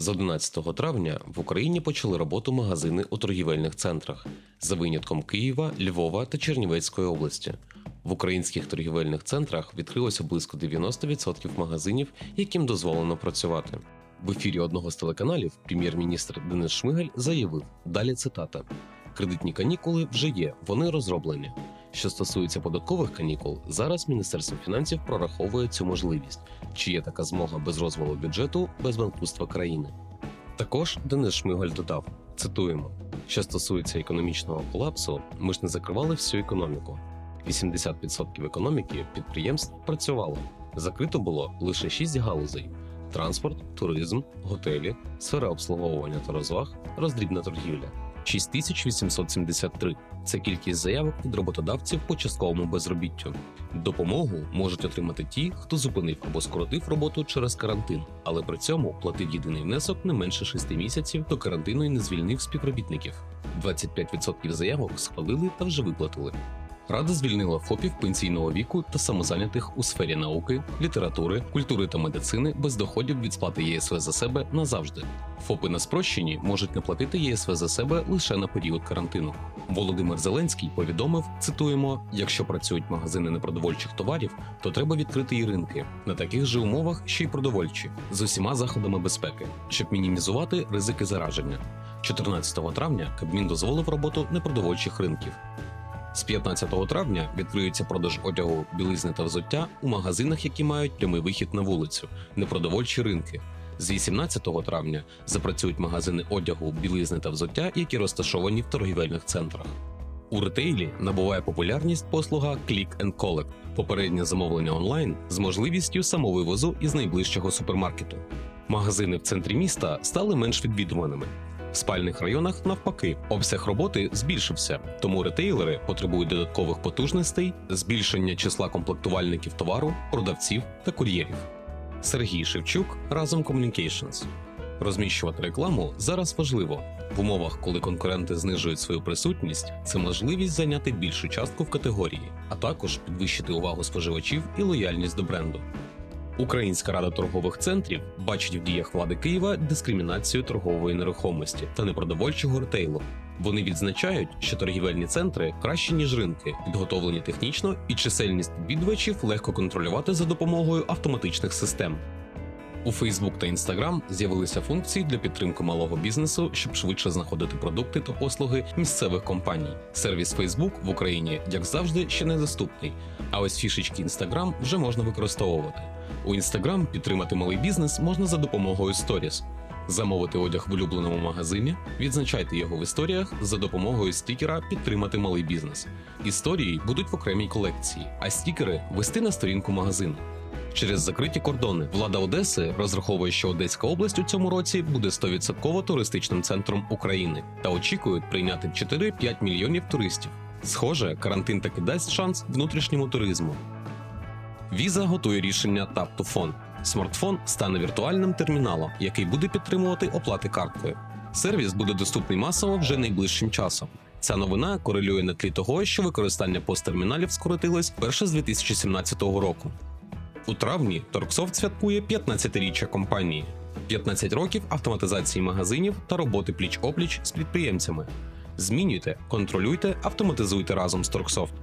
З 11 травня в Україні почали роботу магазини у торгівельних центрах за винятком Києва, Львова та Чернівецької області. В українських торгівельних центрах відкрилося близько 90% магазинів, яким дозволено працювати. В ефірі одного з телеканалів прем'єр-міністр Денис Шмигаль заявив: далі цитата: кредитні канікули вже є, вони розроблені. Що стосується податкових канікул, зараз Міністерство фінансів прораховує цю можливість, чи є така змога без розвалу бюджету без банкрутства країни. Також Денис Шмигаль додав: цитуємо: що стосується економічного колапсу, ми ж не закривали всю економіку. 80% економіки підприємств працювало. Закрито було лише 6 галузей: транспорт, туризм, готелі, сфера обслуговування та розваг, роздрібна торгівля. 6873 – це кількість заявок від роботодавців по частковому безробіттю. Допомогу можуть отримати ті, хто зупинив або скоротив роботу через карантин, але при цьому платив єдиний внесок не менше 6 місяців до карантину і не звільнив співробітників. 25% заявок схвалили та вже виплатили. Рада звільнила ФОПів пенсійного віку та самозайнятих у сфері науки, літератури, культури та медицини без доходів від сплати ЄСВ за себе назавжди. ФОПи на спрощенні можуть не платити ЄСВ за себе лише на період карантину. Володимир Зеленський повідомив: цитуємо: якщо працюють магазини непродовольчих товарів, то треба відкрити і ринки на таких же умовах, що й продовольчі, з усіма заходами безпеки, щоб мінімізувати ризики зараження. 14 травня Кабмін дозволив роботу непродовольчих ринків. З 15 травня відкриється продаж одягу, білизни та взуття у магазинах, які мають прямий вихід на вулицю, непродовольчі ринки. З 18 травня запрацюють магазини одягу, білизни та взуття, які розташовані в торгівельних центрах. У ретейлі набуває популярність послуга Click and Collect – попереднє замовлення онлайн з можливістю самовивозу із найближчого супермаркету. Магазини в центрі міста стали менш відвідуваними. В спальних районах навпаки обсяг роботи збільшився, тому ретейлери потребують додаткових потужностей, збільшення числа комплектувальників товару, продавців та кур'єрів. Сергій Шевчук разом Communications. Розміщувати рекламу зараз важливо. В умовах, коли конкуренти знижують свою присутність, це можливість зайняти більшу частку в категорії, а також підвищити увагу споживачів і лояльність до бренду. Українська рада торгових центрів бачить в діях влади Києва дискримінацію торгової нерухомості та непродовольчого ретейлу. Вони відзначають, що торгівельні центри кращі ніж ринки, підготовлені технічно, і чисельність відвідувачів легко контролювати за допомогою автоматичних систем. У Facebook та Instagram з'явилися функції для підтримки малого бізнесу, щоб швидше знаходити продукти та послуги місцевих компаній. Сервіс Facebook в Україні, як завжди, ще недоступний. А ось фішечки Instagram вже можна використовувати. У Instagram підтримати малий бізнес можна за допомогою Stories. Замовити одяг в улюбленому магазині, відзначайте його в історіях за допомогою стікера Підтримати малий бізнес. Історії будуть в окремій колекції, а стікери вести на сторінку магазину. Через закриті кордони влада Одеси розраховує, що Одеська область у цьому році буде 100% туристичним центром України та очікують прийняти 4-5 мільйонів туристів. Схоже, карантин таки дасть шанс внутрішньому туризму. Віза готує рішення Tap to Phone. Смартфон стане віртуальним терміналом, який буде підтримувати оплати карткою. Сервіс буде доступний масово вже найближчим часом. Ця новина корелює на тлі того, що використання посттерміналів скоротилось перше з 2017 року. У травні Торксофт святкує 15-річчя компанії, 15 років автоматизації магазинів та роботи пліч-опліч з підприємцями. Змінюйте, контролюйте, автоматизуйте разом з Торксофт.